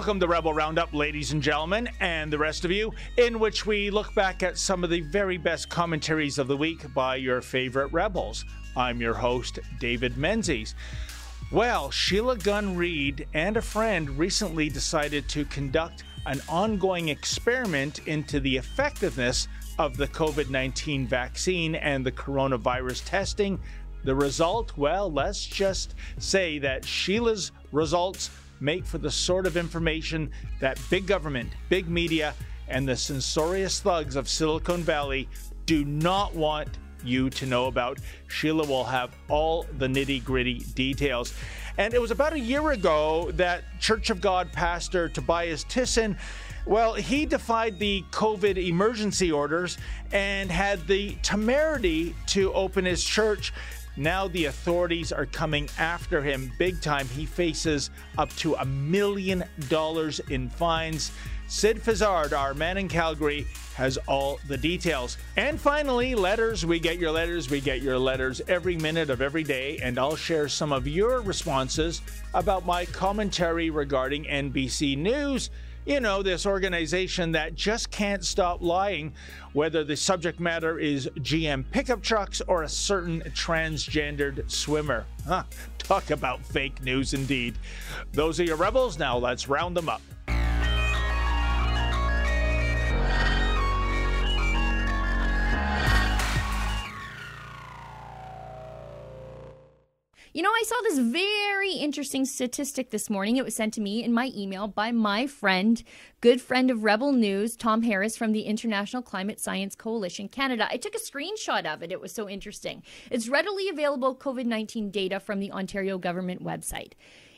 Welcome to Rebel Roundup, ladies and gentlemen, and the rest of you, in which we look back at some of the very best commentaries of the week by your favorite rebels. I'm your host, David Menzies. Well, Sheila Gunn Reid and a friend recently decided to conduct an ongoing experiment into the effectiveness of the COVID 19 vaccine and the coronavirus testing. The result? Well, let's just say that Sheila's results make for the sort of information that big government, big media, and the censorious thugs of Silicon Valley do not want you to know about. Sheila will have all the nitty gritty details. And it was about a year ago that Church of God pastor Tobias Tissen, well, he defied the COVID emergency orders and had the temerity to open his church now the authorities are coming after him big time. He faces up to a million dollars in fines. Sid Fizzard, our man in Calgary, has all the details. And finally, letters. We get your letters. We get your letters every minute of every day, and I'll share some of your responses about my commentary regarding NBC News you know, this organization that just can't stop lying, whether the subject matter is GM pickup trucks or a certain transgendered swimmer. Huh, talk about fake news indeed. Those are your rebels. Now let's round them up. You know, I saw this very interesting statistic this morning. It was sent to me in my email by my friend, good friend of Rebel News, Tom Harris from the International Climate Science Coalition Canada. I took a screenshot of it. It was so interesting. It's readily available COVID 19 data from the Ontario government website.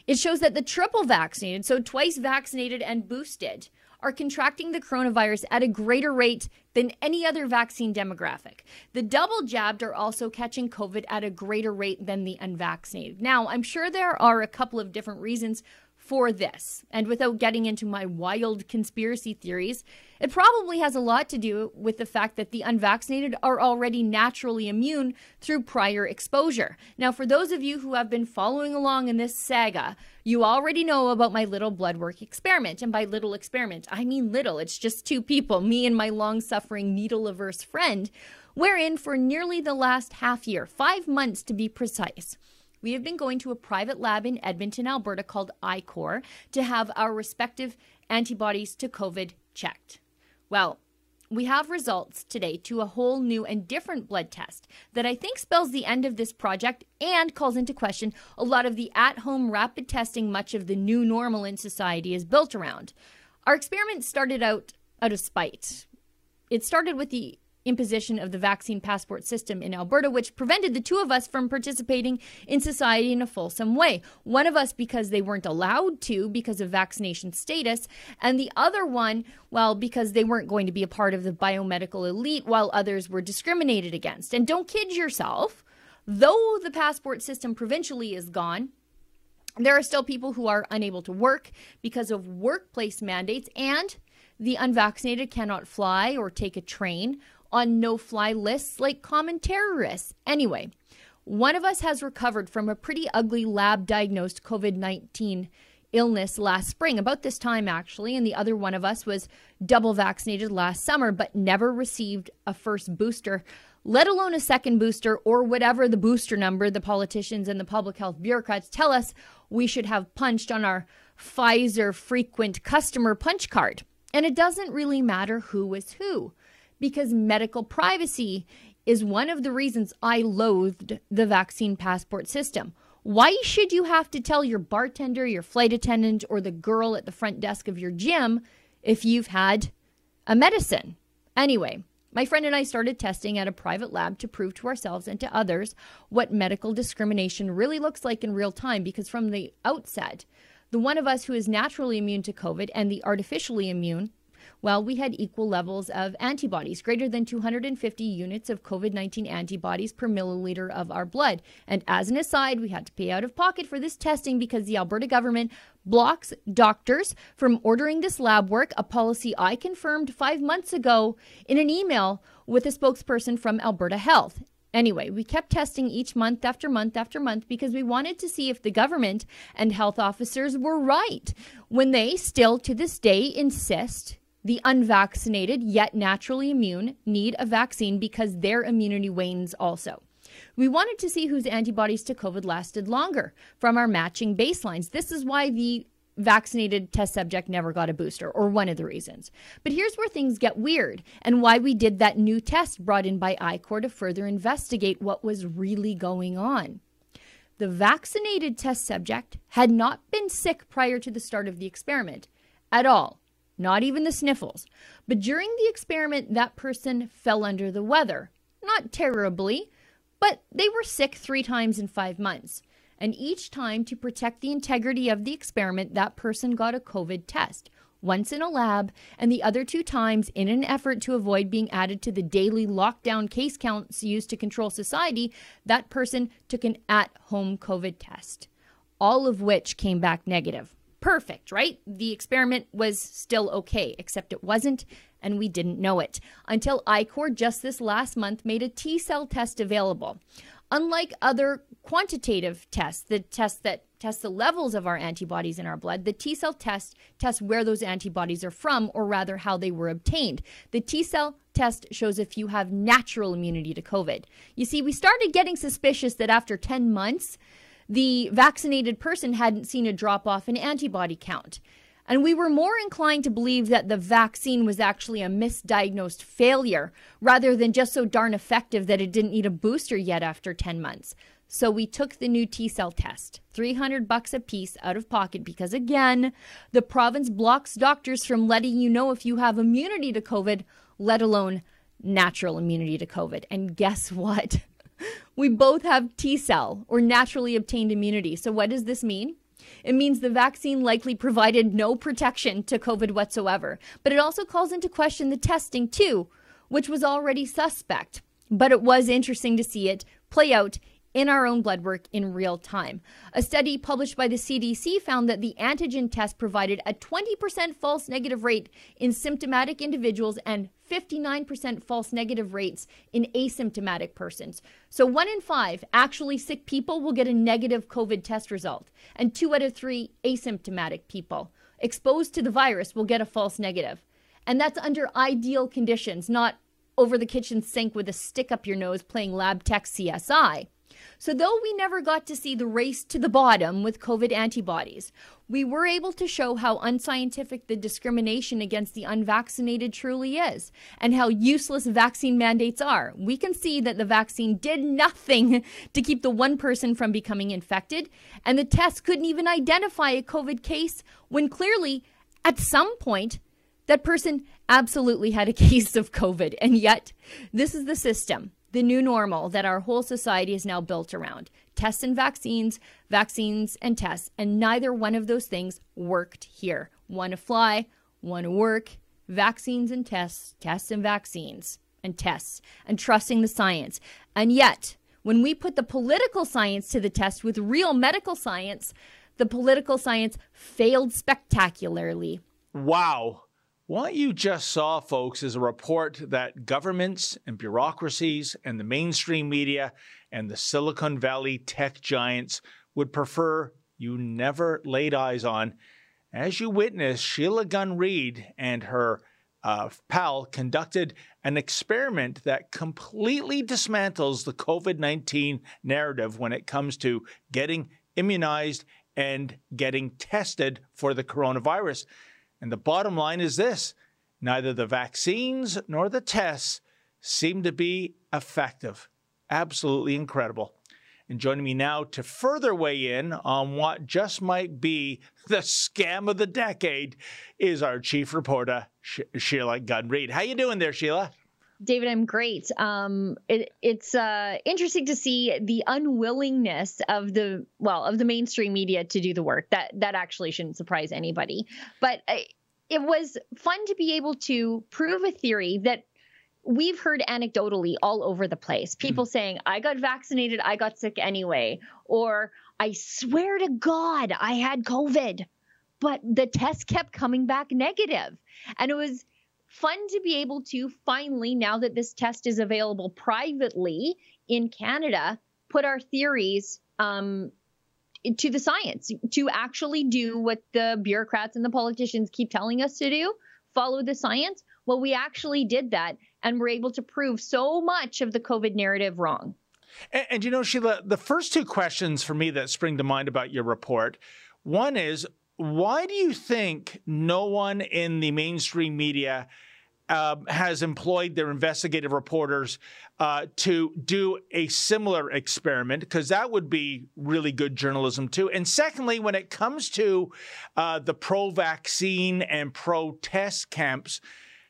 It shows that the triple vaccinated, so twice vaccinated and boosted, are contracting the coronavirus at a greater rate than any other vaccine demographic. The double jabbed are also catching COVID at a greater rate than the unvaccinated. Now, I'm sure there are a couple of different reasons for this. And without getting into my wild conspiracy theories, it probably has a lot to do with the fact that the unvaccinated are already naturally immune through prior exposure. Now, for those of you who have been following along in this saga, you already know about my little blood work experiment. And by little experiment, I mean little. It's just two people, me and my long suffering needle averse friend, wherein for nearly the last half year, five months to be precise, we have been going to a private lab in Edmonton, Alberta called ICOR to have our respective antibodies to COVID checked. Well, we have results today to a whole new and different blood test that I think spells the end of this project and calls into question a lot of the at home rapid testing much of the new normal in society is built around. Our experiment started out out of spite. It started with the imposition of the vaccine passport system in Alberta, which prevented the two of us from participating in society in a fulsome way. One of us because they weren't allowed to because of vaccination status, and the other one, well, because they weren't going to be a part of the biomedical elite while others were discriminated against. And don't kid yourself, though the passport system provincially is gone, there are still people who are unable to work because of workplace mandates and the unvaccinated cannot fly or take a train on no fly lists like common terrorists. Anyway, one of us has recovered from a pretty ugly lab diagnosed COVID 19 illness last spring, about this time actually, and the other one of us was double vaccinated last summer but never received a first booster, let alone a second booster or whatever the booster number the politicians and the public health bureaucrats tell us we should have punched on our Pfizer frequent customer punch card. And it doesn't really matter who is who because medical privacy is one of the reasons I loathed the vaccine passport system. Why should you have to tell your bartender, your flight attendant, or the girl at the front desk of your gym if you've had a medicine? Anyway, my friend and I started testing at a private lab to prove to ourselves and to others what medical discrimination really looks like in real time because from the outset, the one of us who is naturally immune to COVID and the artificially immune well, we had equal levels of antibodies, greater than 250 units of COVID 19 antibodies per milliliter of our blood. And as an aside, we had to pay out of pocket for this testing because the Alberta government blocks doctors from ordering this lab work, a policy I confirmed five months ago in an email with a spokesperson from Alberta Health. Anyway, we kept testing each month after month after month because we wanted to see if the government and health officers were right when they still to this day insist the unvaccinated yet naturally immune need a vaccine because their immunity wanes also. We wanted to see whose antibodies to COVID lasted longer from our matching baselines. This is why the vaccinated test subject never got a booster, or one of the reasons. But here's where things get weird and why we did that new test brought in by ICOR to further investigate what was really going on. The vaccinated test subject had not been sick prior to the start of the experiment at all, not even the sniffles. But during the experiment, that person fell under the weather. Not terribly, but they were sick three times in five months. And each time, to protect the integrity of the experiment, that person got a COVID test, once in a lab, and the other two times in an effort to avoid being added to the daily lockdown case counts used to control society, that person took an at home COVID test, all of which came back negative. Perfect, right? The experiment was still okay, except it wasn't, and we didn't know it until ICOR just this last month made a T cell test available. Unlike other quantitative tests, the tests that test the levels of our antibodies in our blood, the T cell test tests where those antibodies are from, or rather how they were obtained. The T cell test shows if you have natural immunity to COVID. You see, we started getting suspicious that after 10 months, the vaccinated person hadn't seen a drop off in antibody count. And we were more inclined to believe that the vaccine was actually a misdiagnosed failure rather than just so darn effective that it didn't need a booster yet after 10 months. So we took the new T cell test, 300 bucks a piece out of pocket because again, the province blocks doctors from letting you know if you have immunity to COVID, let alone natural immunity to COVID. And guess what? We both have T cell or naturally obtained immunity. So what does this mean? It means the vaccine likely provided no protection to COVID whatsoever. But it also calls into question the testing, too, which was already suspect. But it was interesting to see it play out in our own blood work in real time. A study published by the CDC found that the antigen test provided a 20% false negative rate in symptomatic individuals and 59% false negative rates in asymptomatic persons. So, one in five actually sick people will get a negative COVID test result, and two out of three asymptomatic people exposed to the virus will get a false negative. And that's under ideal conditions, not over the kitchen sink with a stick up your nose playing lab tech CSI. So, though we never got to see the race to the bottom with COVID antibodies, we were able to show how unscientific the discrimination against the unvaccinated truly is and how useless vaccine mandates are. We can see that the vaccine did nothing to keep the one person from becoming infected, and the test couldn't even identify a COVID case when clearly, at some point, that person absolutely had a case of COVID. And yet, this is the system the new normal that our whole society is now built around tests and vaccines, vaccines and tests. And neither one of those things worked here. One to fly, one to work, vaccines and tests, tests and vaccines and tests, and trusting the science. And yet, when we put the political science to the test with real medical science, the political science failed spectacularly. Wow. What you just saw, folks, is a report that governments and bureaucracies and the mainstream media and the Silicon Valley tech giants would prefer you never laid eyes on. As you witnessed, Sheila Gunn Reid and her uh, pal conducted an experiment that completely dismantles the COVID 19 narrative when it comes to getting immunized and getting tested for the coronavirus. And the bottom line is this neither the vaccines nor the tests seem to be effective. Absolutely incredible. And joining me now to further weigh in on what just might be the scam of the decade is our chief reporter, Sheila Gunn Reid. How you doing there, Sheila? David, I'm great. Um, it, it's uh, interesting to see the unwillingness of the well of the mainstream media to do the work. That that actually shouldn't surprise anybody. But uh, it was fun to be able to prove a theory that we've heard anecdotally all over the place. People mm. saying, "I got vaccinated, I got sick anyway," or "I swear to God, I had COVID." But the test kept coming back negative. And it was fun to be able to finally, now that this test is available privately in Canada put our theories um, to the science to actually do what the bureaucrats and the politicians keep telling us to do follow the science. Well, we actually did that and we're able to prove so much of the COVID narrative wrong. And, and, you know, Sheila, the first two questions for me that spring to mind about your report one is why do you think no one in the mainstream media uh, has employed their investigative reporters uh, to do a similar experiment because that would be really good journalism too. And secondly, when it comes to uh, the pro vaccine and pro test camps,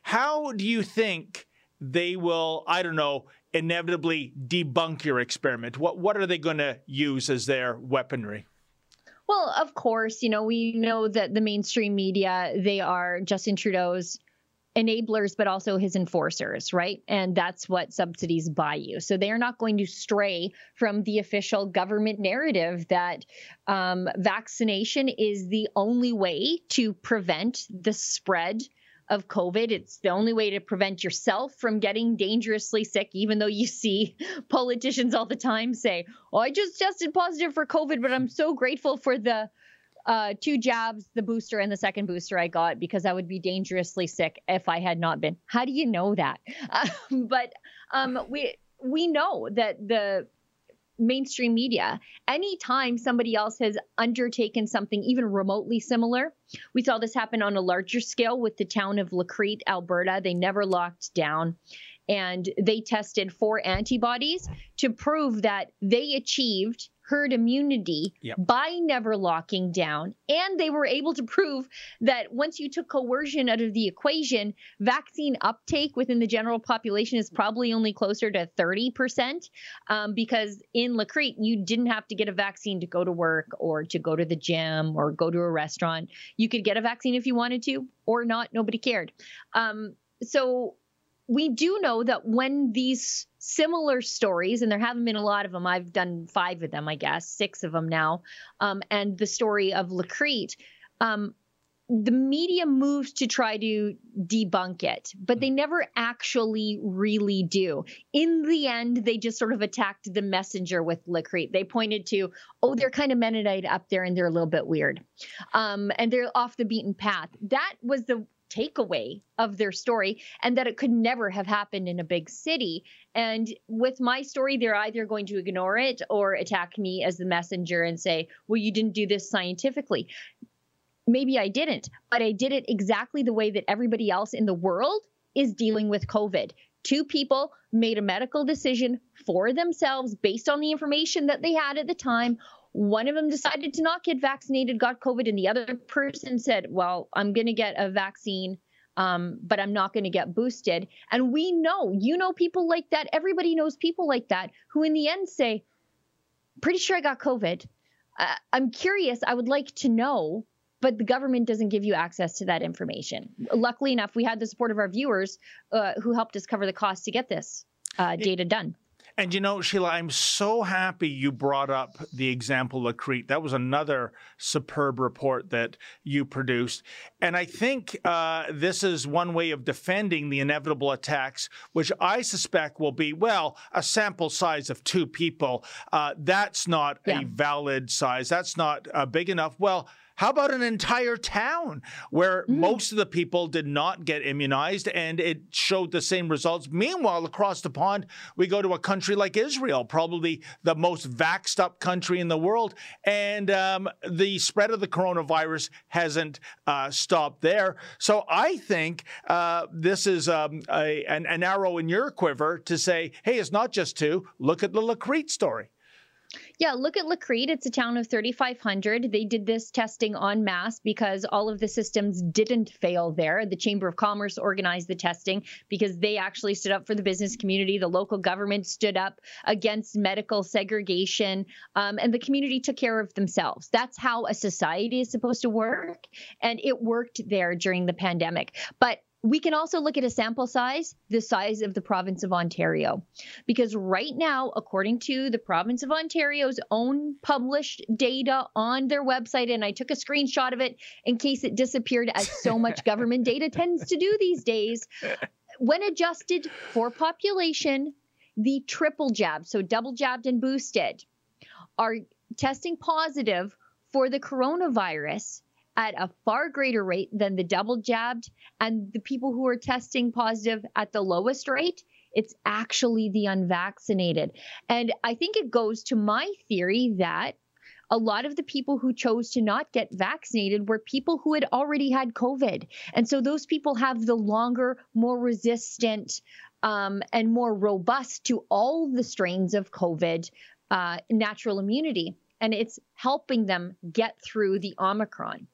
how do you think they will, I don't know, inevitably debunk your experiment? What, what are they going to use as their weaponry? Well, of course, you know, we know that the mainstream media, they are Justin Trudeau's enablers, but also his enforcers, right? And that's what subsidies buy you. So they are not going to stray from the official government narrative that um, vaccination is the only way to prevent the spread of COVID. It's the only way to prevent yourself from getting dangerously sick, even though you see politicians all the time say, Oh, I just tested positive for COVID, but I'm so grateful for the uh, two jabs, the booster and the second booster I got because I would be dangerously sick if I had not been. How do you know that? Uh, but um, we we know that the mainstream media, anytime somebody else has undertaken something even remotely similar, we saw this happen on a larger scale with the town of La Crete, Alberta. They never locked down and they tested for antibodies to prove that they achieved herd immunity yep. by never locking down. And they were able to prove that once you took coercion out of the equation, vaccine uptake within the general population is probably only closer to 30%. Um, because in La Lacrete, you didn't have to get a vaccine to go to work or to go to the gym or go to a restaurant. You could get a vaccine if you wanted to or not. Nobody cared. Um, so we do know that when these similar stories, and there haven't been a lot of them, I've done five of them, I guess, six of them now, um, and the story of La Crete, um, the media moves to try to debunk it, but they never actually really do. In the end, they just sort of attacked the messenger with La Crete. They pointed to, oh, they're kind of Mennonite up there and they're a little bit weird. Um, and they're off the beaten path. That was the takeaway of their story and that it could never have happened in a big city. And with my story, they're either going to ignore it or attack me as the messenger and say, well, you didn't do this scientifically. Maybe I didn't, but I did it exactly the way that everybody else in the world is dealing with COVID. Two people made a medical decision for themselves based on the information that they had at the time one of them decided to not get vaccinated, got COVID, and the other person said, Well, I'm going to get a vaccine, um, but I'm not going to get boosted. And we know, you know, people like that. Everybody knows people like that who, in the end, say, Pretty sure I got COVID. Uh, I'm curious. I would like to know but the government doesn't give you access to that information. Luckily enough, we had the support of our viewers uh, who helped us cover the cost to get this uh, data done. And you know, Sheila, I'm so happy you brought up the example of Crete. That was another superb report that you produced. And I think uh, this is one way of defending the inevitable attacks, which I suspect will be, well, a sample size of two people. Uh, that's not yeah. a valid size. That's not uh, big enough. Well, how about an entire town where mm. most of the people did not get immunized and it showed the same results? Meanwhile, across the pond, we go to a country like Israel, probably the most vaxxed up country in the world, and um, the spread of the coronavirus hasn't uh, stopped there. So I think uh, this is um, a, an, an arrow in your quiver to say, hey, it's not just two. Look at the La Crete story. Yeah, look at La Crete. It's a town of 3,500. They did this testing en masse because all of the systems didn't fail there. The Chamber of Commerce organized the testing because they actually stood up for the business community. The local government stood up against medical segregation, um, and the community took care of themselves. That's how a society is supposed to work. And it worked there during the pandemic. But we can also look at a sample size, the size of the province of Ontario. Because right now, according to the province of Ontario's own published data on their website, and I took a screenshot of it in case it disappeared, as so much government data tends to do these days, when adjusted for population, the triple jab, so double jabbed and boosted, are testing positive for the coronavirus at a far greater rate than the double jabbed and the people who are testing positive at the lowest rate it's actually the unvaccinated. And i think it goes to my theory that a lot of the people who chose to not get vaccinated were people who had already had covid. And so those people have the longer more resistant um, and more robust to all the strains of covid uh, natural immunity. And it's helping them get through the omicron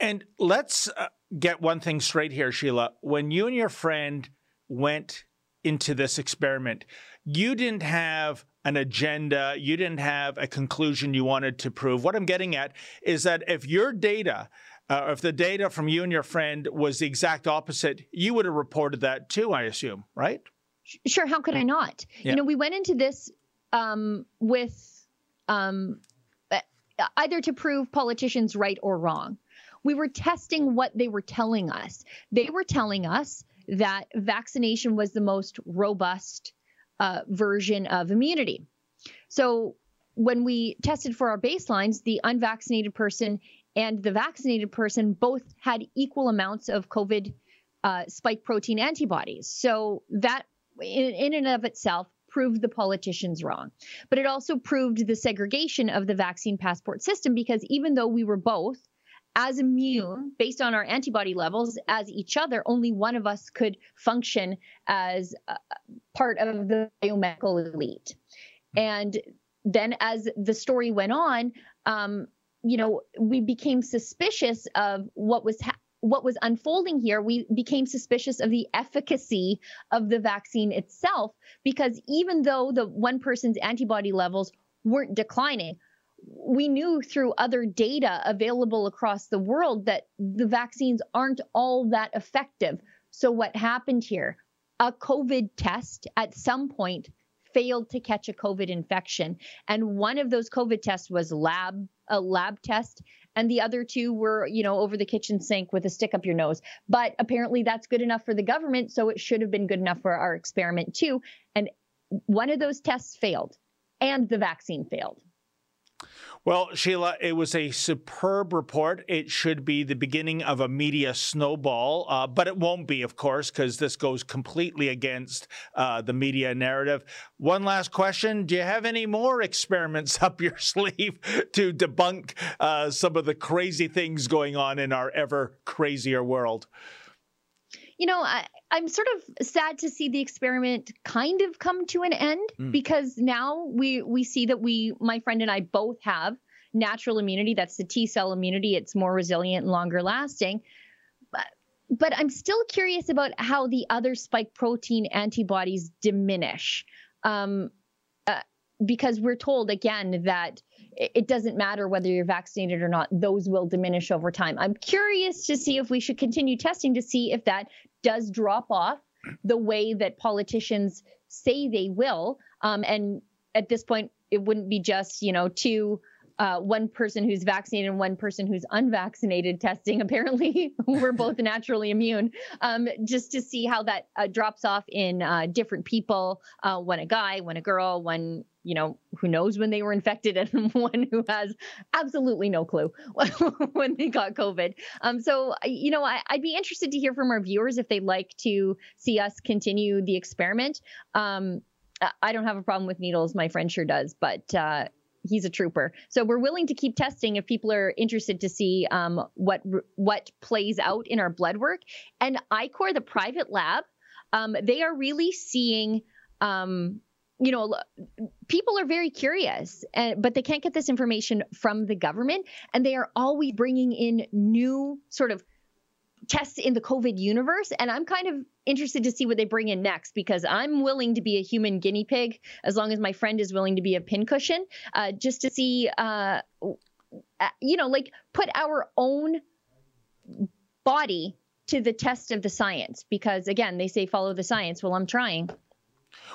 and let's uh, get one thing straight here, Sheila. When you and your friend went into this experiment, you didn't have an agenda, you didn't have a conclusion you wanted to prove. What I'm getting at is that if your data, uh, if the data from you and your friend was the exact opposite, you would have reported that too, I assume, right? Sure. How could I not? Yeah. You know, we went into this um, with um, either to prove politicians right or wrong we were testing what they were telling us. They were telling us that vaccination was the most robust uh, version of immunity. So when we tested for our baselines, the unvaccinated person and the vaccinated person both had equal amounts of COVID uh, spike protein antibodies. So that, in, in and of itself, proved the politicians wrong. But it also proved the segregation of the vaccine passport system because even though we were both as immune based on our antibody levels as each other, only one of us could function as part of the biomedical elite. And then as the story went on, um, you know, we became suspicious of what was ha- what was unfolding here. We became suspicious of the efficacy of the vaccine itself because even though the one person's antibody levels weren't declining, we knew through other data available across the world that the vaccines aren't all that effective. So, what happened here? A COVID test at some point failed to catch a COVID infection. And one of those COVID tests was lab a lab test and the other two were, you know, over the kitchen sink with a stick up your nose. But apparently that's good enough for the government, so it should have been good enough for our experiment too. And one of those tests failed and the vaccine failed. Well, Sheila, it was a superb report. It should be the beginning of a media snowball, uh, but it won't be, of course, because this goes completely against uh, the media narrative. One last question Do you have any more experiments up your sleeve to debunk uh, some of the crazy things going on in our ever crazier world? you know, I, am sort of sad to see the experiment kind of come to an end mm. because now we we see that we, my friend and I, both have natural immunity. That's the T cell immunity. It's more resilient and longer lasting. But, but I'm still curious about how the other spike protein antibodies diminish. Um, uh, because we're told again that it doesn't matter whether you're vaccinated or not, those will diminish over time. I'm curious to see if we should continue testing to see if that does drop off the way that politicians say they will. Um, and at this point, it wouldn't be just, you know, two uh, one person who's vaccinated and one person who's unvaccinated testing. Apparently, we're both naturally immune. Um, just to see how that uh, drops off in uh, different people. Uh, when a guy, when a girl, when you know who knows when they were infected, and one who has absolutely no clue when they got COVID. Um, so you know, I, would be interested to hear from our viewers if they'd like to see us continue the experiment. Um, I don't have a problem with needles. My friend sure does, but uh, he's a trooper. So we're willing to keep testing if people are interested to see um, what what plays out in our blood work. And ICOR, the private lab, um, they are really seeing. Um, you know, people are very curious, and, but they can't get this information from the government, and they are always bringing in new sort of tests in the COVID universe. And I'm kind of interested to see what they bring in next because I'm willing to be a human guinea pig as long as my friend is willing to be a pincushion, uh, just to see, uh, uh, you know, like put our own body to the test of the science. Because again, they say follow the science. Well, I'm trying.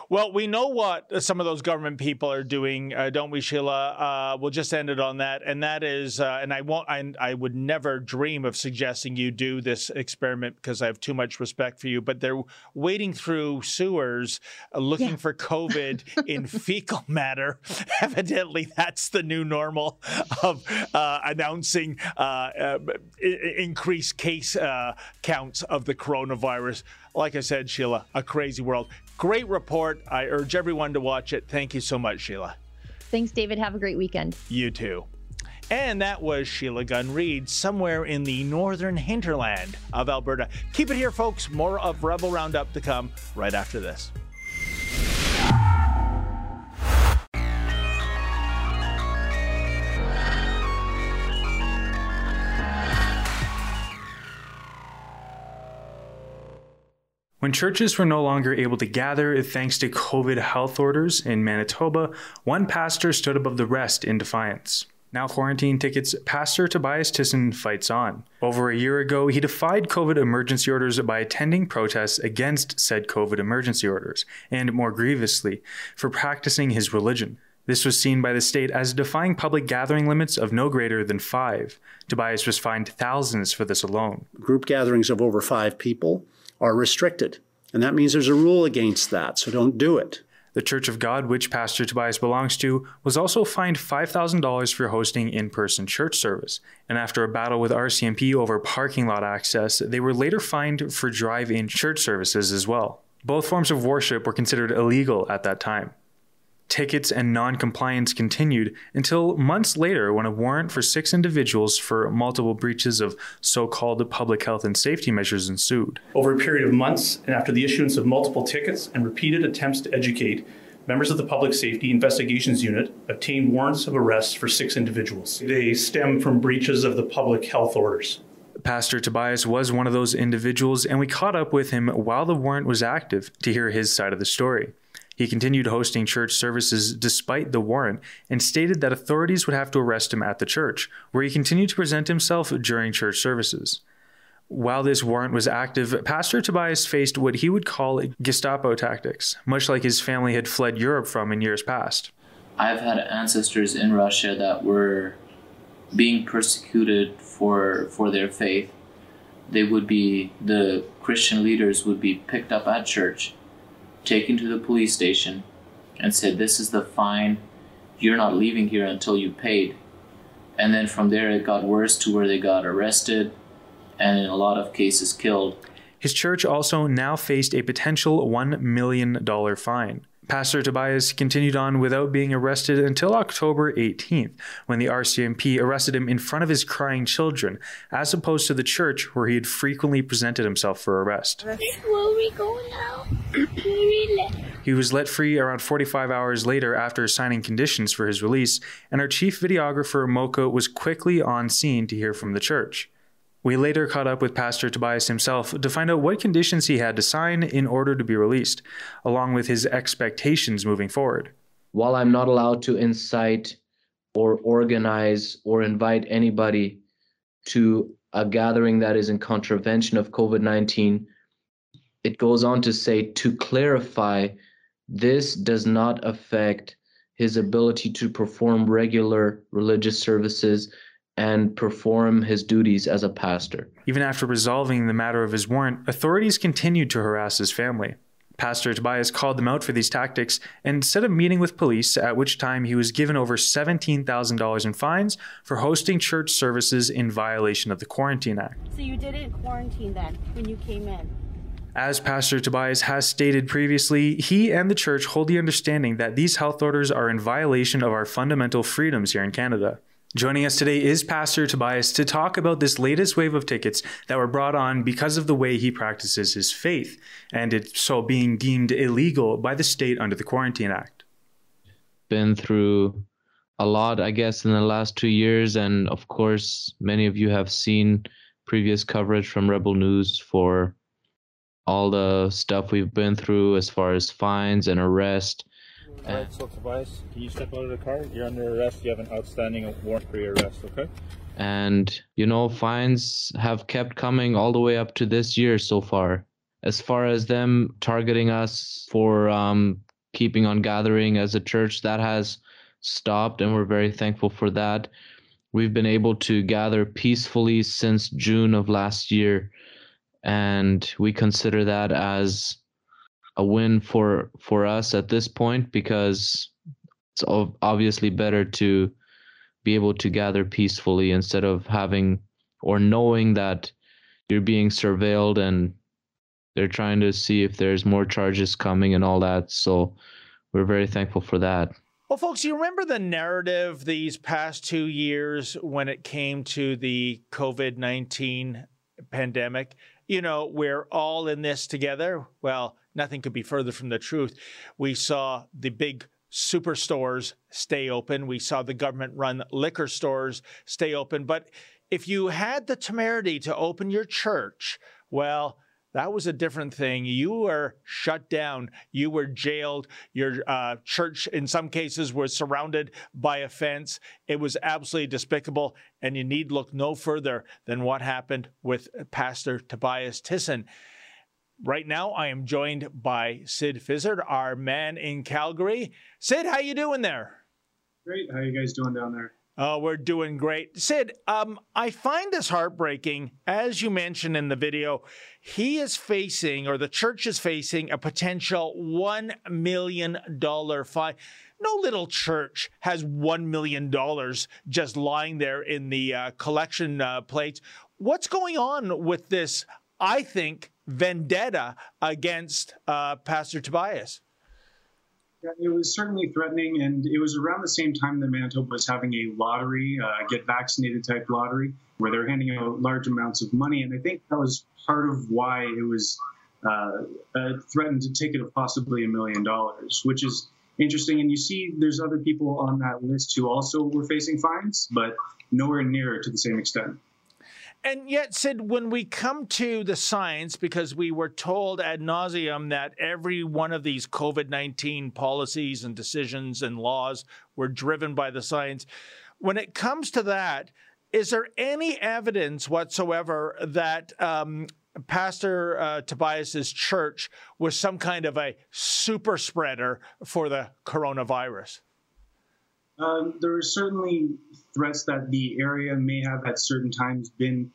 Well, we know what some of those government people are doing, uh, don't we, Sheila? Uh, we'll just end it on that, and that is, uh, and I won't, I, I, would never dream of suggesting you do this experiment because I have too much respect for you. But they're wading through sewers uh, looking yeah. for COVID in fecal matter. Evidently, that's the new normal of uh, announcing uh, increased case counts of the coronavirus like I said, Sheila, a crazy world. Great report. I urge everyone to watch it. Thank you so much, Sheila. Thanks, David. Have a great weekend. You too. And that was Sheila Gunn Reid, somewhere in the northern hinterland of Alberta. Keep it here, folks. More of Rebel Roundup to come right after this. When churches were no longer able to gather thanks to COVID health orders in Manitoba, one pastor stood above the rest in defiance. Now quarantine tickets, Pastor Tobias Tissen fights on. Over a year ago, he defied COVID emergency orders by attending protests against said COVID emergency orders, and more grievously, for practicing his religion. This was seen by the state as defying public gathering limits of no greater than five. Tobias was fined thousands for this alone. Group gatherings of over five people are restricted. And that means there's a rule against that, so don't do it. The Church of God, which Pastor Tobias belongs to, was also fined $5,000 for hosting in person church service. And after a battle with RCMP over parking lot access, they were later fined for drive in church services as well. Both forms of worship were considered illegal at that time. Tickets and non-compliance continued until months later when a warrant for six individuals for multiple breaches of so-called public health and safety measures ensued. Over a period of months and after the issuance of multiple tickets and repeated attempts to educate, members of the Public Safety Investigations Unit obtained warrants of arrest for six individuals. They stem from breaches of the public health orders. Pastor Tobias was one of those individuals, and we caught up with him while the warrant was active to hear his side of the story. He continued hosting church services despite the warrant and stated that authorities would have to arrest him at the church, where he continued to present himself during church services. While this warrant was active, Pastor Tobias faced what he would call Gestapo tactics, much like his family had fled Europe from in years past. I've had ancestors in Russia that were being persecuted for for their faith. They would be the Christian leaders would be picked up at church taken to the police station and said, This is the fine. You're not leaving here until you paid. And then from there, it got worse to where they got arrested and in a lot of cases killed. His church also now faced a potential $1 million fine. Pastor Tobias continued on without being arrested until October 18th, when the RCMP arrested him in front of his crying children, as opposed to the church where he had frequently presented himself for arrest. Where we go now? he was let free around 45 hours later after signing conditions for his release, and our chief videographer Mocha was quickly on scene to hear from the church. We later caught up with Pastor Tobias himself to find out what conditions he had to sign in order to be released, along with his expectations moving forward. While I'm not allowed to incite or organize or invite anybody to a gathering that is in contravention of COVID 19, it goes on to say to clarify this does not affect his ability to perform regular religious services and perform his duties as a pastor. Even after resolving the matter of his warrant, authorities continued to harass his family. Pastor Tobias called them out for these tactics and set a meeting with police, at which time he was given over $17,000 in fines for hosting church services in violation of the Quarantine Act. So you didn't quarantine then when you came in? As Pastor Tobias has stated previously, he and the church hold the understanding that these health orders are in violation of our fundamental freedoms here in Canada. Joining us today is Pastor Tobias to talk about this latest wave of tickets that were brought on because of the way he practices his faith, and it so being deemed illegal by the state under the Quarantine Act. Been through a lot, I guess, in the last two years, and of course, many of you have seen previous coverage from Rebel News for all the stuff we've been through as far as fines and arrest all right, so Tobias, can you step out of the car? You're under arrest. You have an outstanding warrant for your arrest, okay? And, you know, fines have kept coming all the way up to this year so far. as far as them targeting us for um, keeping on gathering as a church, that has stopped, and we're very thankful for that. We've been able to gather peacefully since June of last year, and we consider that as a win for for us at this point because it's obviously better to be able to gather peacefully instead of having or knowing that you're being surveilled and they're trying to see if there's more charges coming and all that. So we're very thankful for that. Well, folks, you remember the narrative these past two years when it came to the COVID 19 pandemic? You know, we're all in this together. Well, nothing could be further from the truth. We saw the big superstores stay open. We saw the government run liquor stores stay open. But if you had the temerity to open your church, well, that was a different thing. You were shut down. You were jailed. Your uh, church, in some cases, was surrounded by a fence. It was absolutely despicable. And you need look no further than what happened with Pastor Tobias Tissen. Right now, I am joined by Sid Fizzard, our man in Calgary. Sid, how you doing there? Great. How you guys doing down there? Oh, we're doing great. Sid, um, I find this heartbreaking. As you mentioned in the video, he is facing, or the church is facing, a potential $1 million fine. No little church has $1 million just lying there in the uh, collection uh, plates. What's going on with this, I think, vendetta against uh, Pastor Tobias? Yeah, it was certainly threatening, and it was around the same time that Manitoba was having a lottery, uh, get vaccinated type lottery, where they're handing out large amounts of money. And I think that was part of why it was uh, threatened a ticket of possibly a million dollars, which is interesting. And you see, there's other people on that list who also were facing fines, but nowhere near to the same extent. And yet, Sid, when we come to the science, because we were told ad nauseum that every one of these COVID 19 policies and decisions and laws were driven by the science, when it comes to that, is there any evidence whatsoever that um, Pastor uh, Tobias's church was some kind of a super spreader for the coronavirus? Um, there are certainly threats that the area may have at certain times been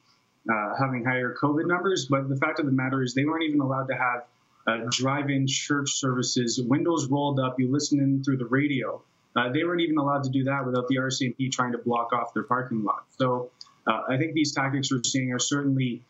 uh, having higher COVID numbers, but the fact of the matter is they weren't even allowed to have uh, drive-in church services, windows rolled up, you listen in through the radio. Uh, they weren't even allowed to do that without the RCMP trying to block off their parking lot. So uh, I think these tactics we're seeing are certainly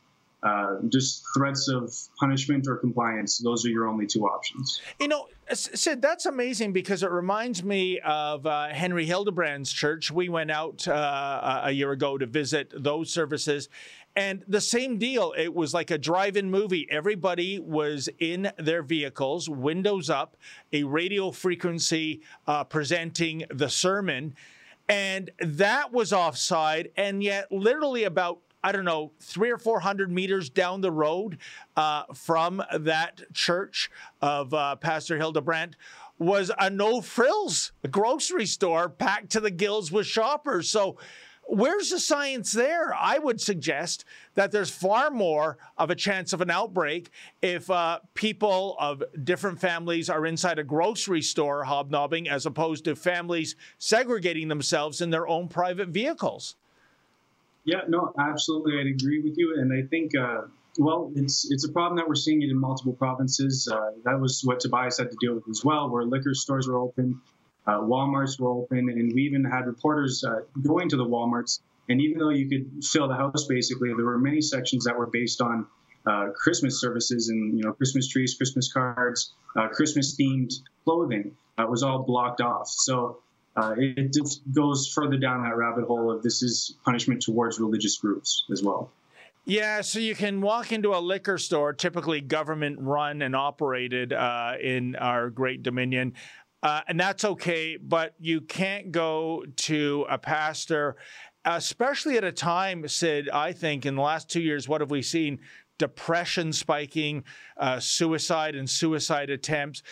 uh, just threats of punishment or compliance. Those are your only two options. You know, Sid, that's amazing because it reminds me of uh, Henry Hildebrandt's church. We went out uh, a year ago to visit those services. And the same deal. It was like a drive in movie. Everybody was in their vehicles, windows up, a radio frequency uh, presenting the sermon. And that was offside. And yet, literally about I don't know, three or 400 meters down the road uh, from that church of uh, Pastor Hildebrandt was a no frills grocery store packed to the gills with shoppers. So, where's the science there? I would suggest that there's far more of a chance of an outbreak if uh, people of different families are inside a grocery store hobnobbing as opposed to families segregating themselves in their own private vehicles. Yeah, no, absolutely, I'd agree with you, and I think. Uh, well, it's it's a problem that we're seeing it in multiple provinces. Uh, that was what Tobias had to deal with as well, where liquor stores were open, uh, WalMarts were open, and we even had reporters uh, going to the WalMarts. And even though you could fill the house, basically, there were many sections that were based on uh, Christmas services and you know Christmas trees, Christmas cards, uh, Christmas themed clothing. Was all blocked off. So uh, it just goes further down that rabbit hole of this is punishment towards religious groups as well. Yeah, so you can walk into a liquor store, typically government run and operated uh, in our great dominion, uh, and that's okay, but you can't go to a pastor, especially at a time, Sid, I think in the last two years, what have we seen? Depression spiking, uh, suicide and suicide attempts.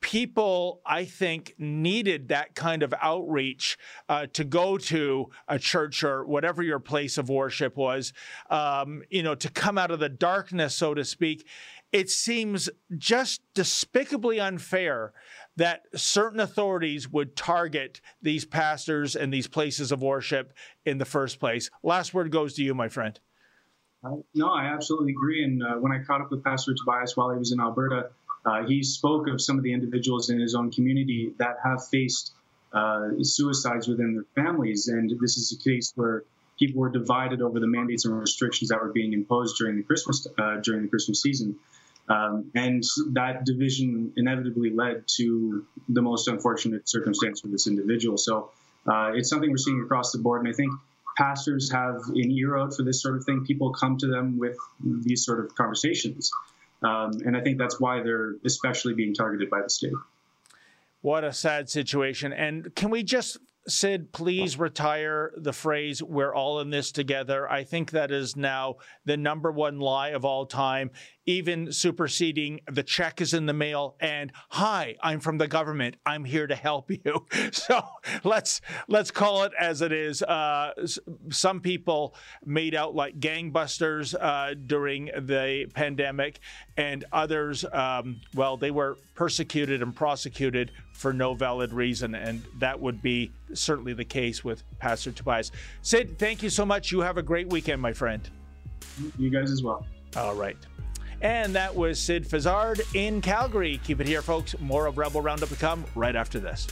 People, I think, needed that kind of outreach uh, to go to a church or whatever your place of worship was, um, you know, to come out of the darkness, so to speak. It seems just despicably unfair that certain authorities would target these pastors and these places of worship in the first place. Last word goes to you, my friend. Uh, no, I absolutely agree. And uh, when I caught up with Pastor Tobias while he was in Alberta, uh, he spoke of some of the individuals in his own community that have faced uh, suicides within their families. And this is a case where people were divided over the mandates and restrictions that were being imposed during the Christmas uh, during the Christmas season. Um, and that division inevitably led to the most unfortunate circumstance for this individual. So uh, it's something we're seeing across the board. And I think pastors have an ear out for this sort of thing. People come to them with these sort of conversations. Um, and I think that's why they're especially being targeted by the state. What a sad situation. And can we just Sid, please retire the phrase, we're all in this together. I think that is now the number one lie of all time, even superseding the check is in the mail and hi, I'm from the government. I'm here to help you. So let's let's call it as it is. Uh, some people made out like gangbusters uh, during the pandemic, and others, um, well, they were persecuted and prosecuted for no valid reason. And that would be certainly the case with Pastor Tobias. Sid, thank you so much. You have a great weekend, my friend. You guys as well. All right. And that was Sid Fizzard in Calgary. Keep it here, folks. More of Rebel Roundup to come right after this.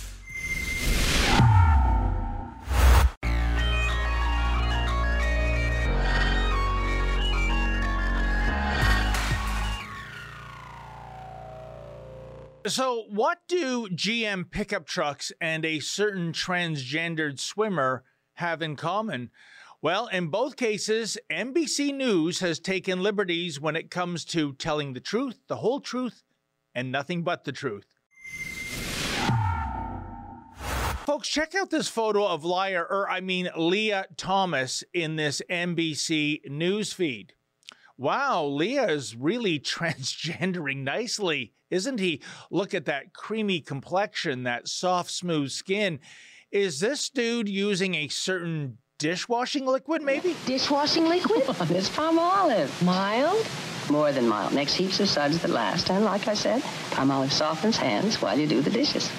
So, what do GM pickup trucks and a certain transgendered swimmer have in common? Well, in both cases, NBC News has taken liberties when it comes to telling the truth, the whole truth, and nothing but the truth. Folks, check out this photo of liar, or I mean Lia Thomas in this NBC news feed. Wow, Lia is really transgendering nicely, isn't he? Look at that creamy complexion, that soft, smooth skin. Is this dude using a certain dishwashing liquid, maybe? Dishwashing liquid? it's Palmolive. Mild? More than mild. Makes heaps of suds that last. And like I said, Palmolive softens hands while you do the dishes.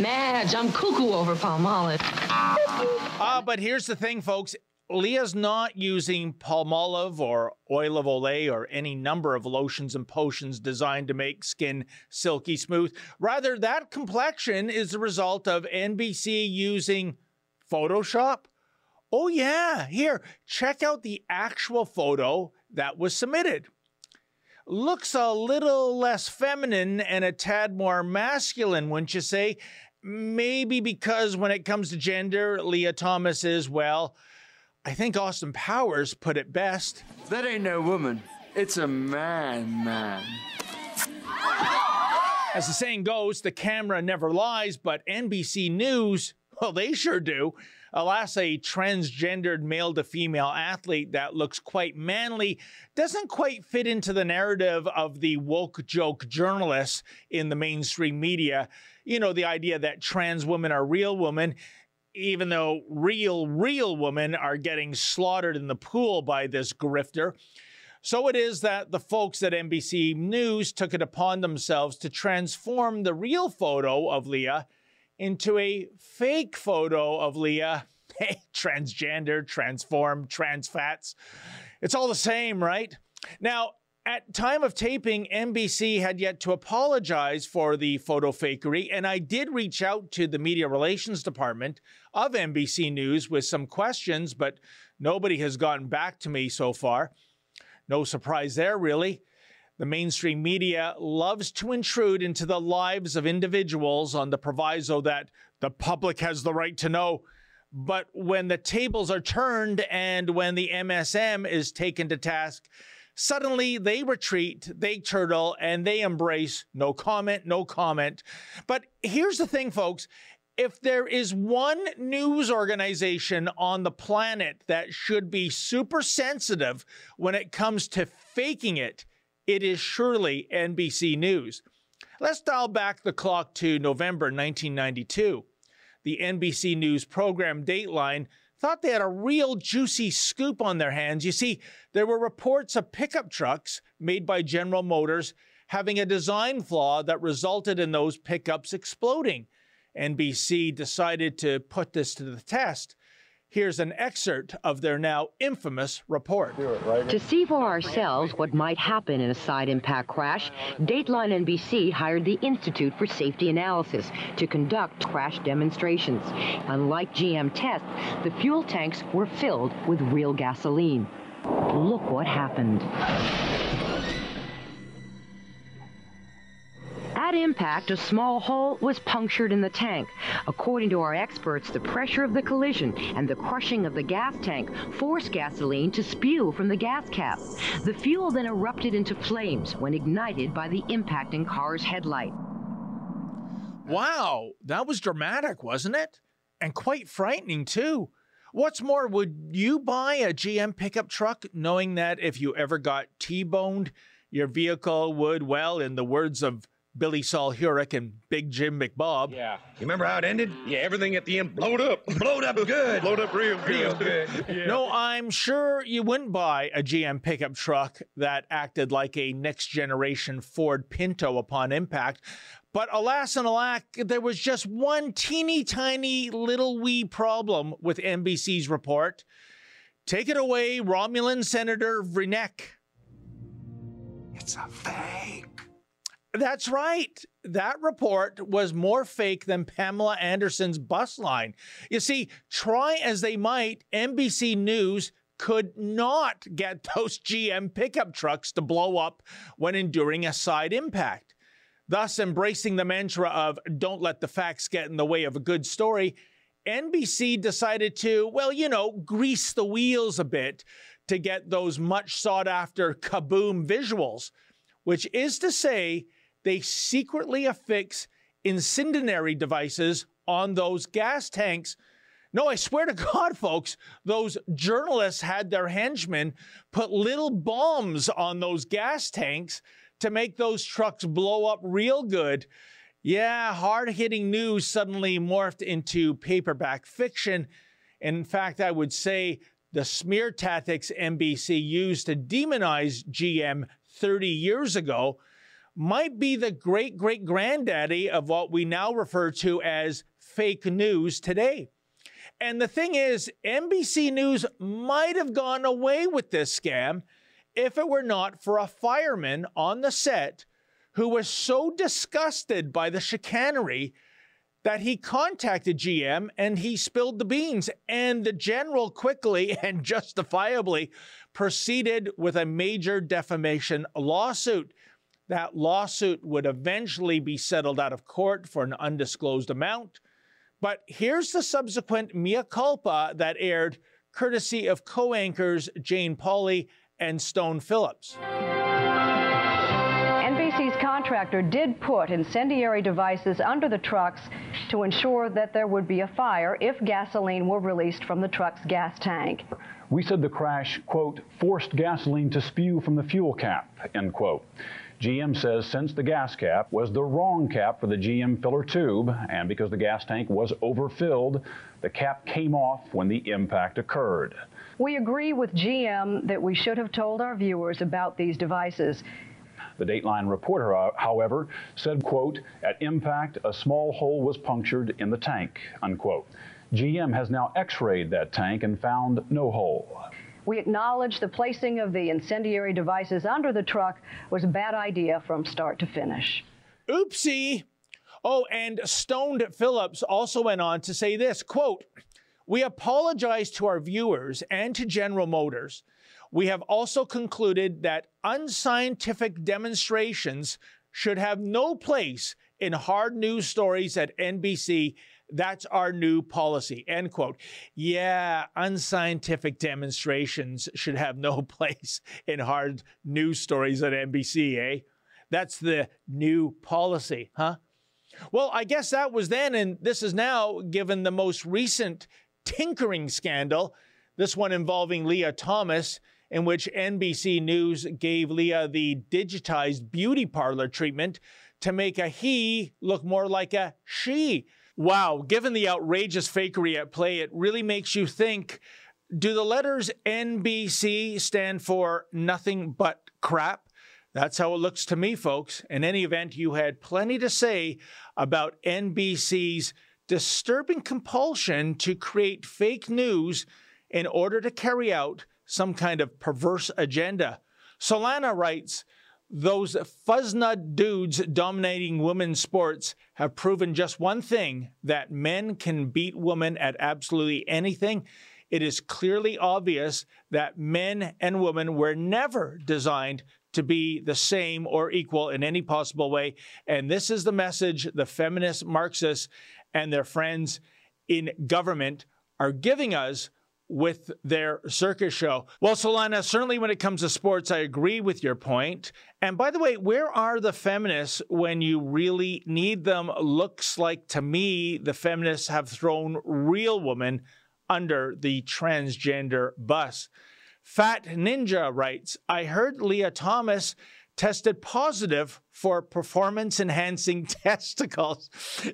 Madge, I'm cuckoo over Palmolive. Ah, uh, but here's the thing, folks. Lia's not using Palmolive or oil of Olay or any number of lotions and potions designed to make skin silky smooth. Rather, that complexion is the result of NBC using Photoshop. Oh, yeah, here, check out the actual photo that was submitted. Looks a little less feminine and a tad more masculine, wouldn't you say? Maybe because when it comes to gender, Lia Thomas is, well, I think Austin Powers put it best. That ain't no woman. It's a man, man. As the saying goes, the camera never lies, but NBC News, well, they sure do. Alas, a transgendered male to female athlete that looks quite manly doesn't quite fit into the narrative of the woke joke journalists in the mainstream media. You know, the idea that trans women are real women even though real, real women are getting slaughtered in the pool by this grifter. So it is that the folks at NBC News took it upon themselves to transform the real photo of Lia into a fake photo of Lia. Hey, transgender, transformed, trans fats. It's all the same, right? Now, at time of taping, NBC had yet to apologize for the photo fakery, and I did reach out to the media relations department of NBC News with some questions, but nobody has gotten back to me so far. No surprise there, really. The mainstream media loves to intrude into the lives of individuals on the proviso that the public has the right to know. But when the tables are turned and when the MSM is taken to task, Suddenly they retreat, they turtle, and they embrace no comment, no comment. But here's the thing, folks. If there is one news organization on the planet that should be super sensitive when it comes to faking it, it is surely NBC News. Let's dial back the clock to November 1992. The NBC News program Dateline thought they had a real juicy scoop on their hands. You see, there were reports of pickup trucks made by General Motors having a design flaw that resulted in those pickups exploding. NBC decided to put this to the test. Here's an excerpt of their now infamous report. To see for ourselves what might happen in a side impact crash, Dateline NBC hired the Institute for Safety Analysis to conduct crash demonstrations. Unlike GM tests, the fuel tanks were filled with real gasoline. Look what happened. At impact, a small hole was punctured in the tank. According to our experts, the pressure of the collision and the crushing of the gas tank forced gasoline to spew from the gas cap. The fuel then erupted into flames when ignited by the impacting car's headlight. Wow, that was dramatic, wasn't it? And quite frightening, too. What's more, would you buy a GM pickup truck knowing that if you ever got T boned, your vehicle would, well, in the words of Billy Sol Hurok and Big Jim McBob. Yeah. You remember how it ended? Yeah, everything at the end blowed up. blowed up good. blowed up real good. Real good. yeah. No, I'm sure you wouldn't buy a GM pickup truck that acted like a next generation Ford Pinto upon impact. But alas and alack, there was just one teeny tiny little wee problem with NBC's report. Take it away, Romulan Senator Vreenak. It's a fake. That's right. That report was more fake than Pamela Anderson's bus line. You see, try as they might, NBC News could not get those GM pickup trucks to blow up when enduring a side impact. Thus, embracing the mantra of don't let the facts get in the way of a good story, NBC decided to, well, you know, grease the wheels a bit to get those much sought after kaboom visuals, which is to say, they secretly affix incendiary devices on those gas tanks. No, I swear to God, folks, those journalists had their henchmen put little bombs on those gas tanks to make those trucks blow up real good. Yeah, hard hitting news suddenly morphed into paperback fiction. In fact, I would say the smear tactics NBC used to demonize GM 30 years ago might be the great great granddaddy of what we now refer to as fake news today. And the thing is, NBC News might have gone away with this scam if it were not for a fireman on the set who was so disgusted by the chicanery that he contacted GM and he spilled the beans. And the general quickly and justifiably proceeded with a major defamation lawsuit. That lawsuit would eventually be settled out of court for an undisclosed amount. But here's the subsequent mea culpa that aired courtesy of co anchors Jane Pauley and Stone Phillips. NBC's contractor did put incendiary devices under the trucks to ensure that there would be a fire if gasoline were released from the truck's gas tank. We said the crash, quote, forced gasoline to spew from the fuel cap, end quote. GM says since the gas cap was the wrong cap for the GM filler tube, and because the gas tank was overfilled, the cap came off when the impact occurred. We agree with GM that we should have told our viewers about these devices. The Dateline reporter, uh, however, said, quote, at impact, a small hole was punctured in the tank, unquote. GM has now x-rayed that tank and found no hole. We acknowledge the placing of the incendiary devices under the truck was a bad idea from start to finish. Oopsie. Oh, and Stone Phillips also went on to say this quote, We apologize to our viewers and to General Motors. We have also concluded that unscientific demonstrations should have no place in hard news stories at NBC that's our new policy. End quote. Yeah, unscientific demonstrations should have no place in hard news stories at NBC, eh? That's the new policy, huh? Well, I guess that was then, and this is now, given the most recent tinkering scandal, this one involving Lia Thomas, in which NBC News gave Lia the digitized beauty parlor treatment to make a he look more like a she. Wow, given the outrageous fakery at play, it really makes you think do the letters NBC stand for nothing but crap? That's how it looks to me, folks. In any event, you had plenty to say about NBC's disturbing compulsion to create fake news in order to carry out some kind of perverse agenda. Solana writes, those fuzznut dudes dominating women's sports have proven just one thing that men can beat women at absolutely anything. It is clearly obvious that men and women were never designed to be the same or equal in any possible way. And this is the message the feminist Marxists and their friends in government are giving us with their circus show. Well, Solana, certainly when it comes to sports, I agree with your point. And by the way, where are the feminists when you really need them? Looks like to me the feminists have thrown real women under the transgender bus. Fat Ninja writes I heard Lia Thomas tested positive for performance enhancing testicles.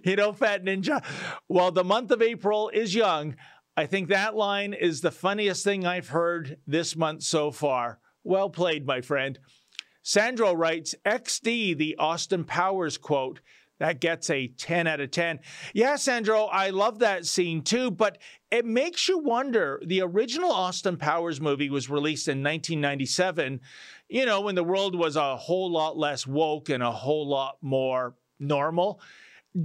You know, Fat Ninja, while the month of April is young, I think that line is the funniest thing I've heard this month so far. Well played, my friend. Sandro writes XD, the Austin Powers quote. That gets a 10 out of 10. Yeah, Sandro, I love that scene too, but it makes you wonder. The original Austin Powers movie was released in 1997, you know, when the world was a whole lot less woke and a whole lot more normal.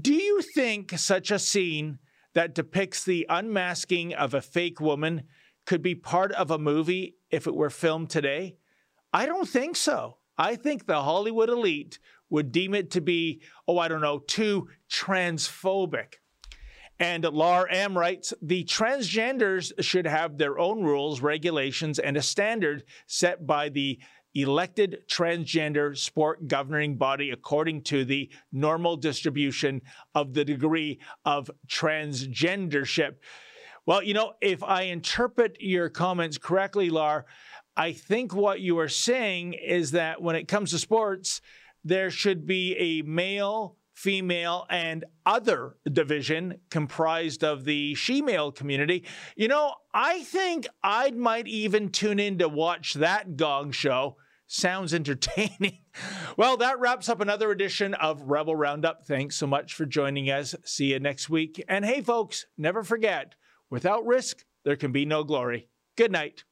Do you think such a scene that depicts the unmasking of a fake woman could be part of a movie if it were filmed today? I don't think so. I think the Hollywood elite would deem it to be, oh, I don't know, too transphobic. And Lar M writes the transgenders should have their own rules, regulations, and a standard set by the elected transgender sport governing body according to the normal distribution of the degree of transgendership. Well, you know, if I interpret your comments correctly, Lar, I think what you are saying is that when it comes to sports, there should be a male, female, and other division comprised of the she-male community. You know, I think I might even tune in to watch that gong show. Sounds entertaining. well, that wraps up another edition of Rebel Roundup. Thanks so much for joining us. See you next week. And hey, folks, never forget without risk, there can be no glory. Good night.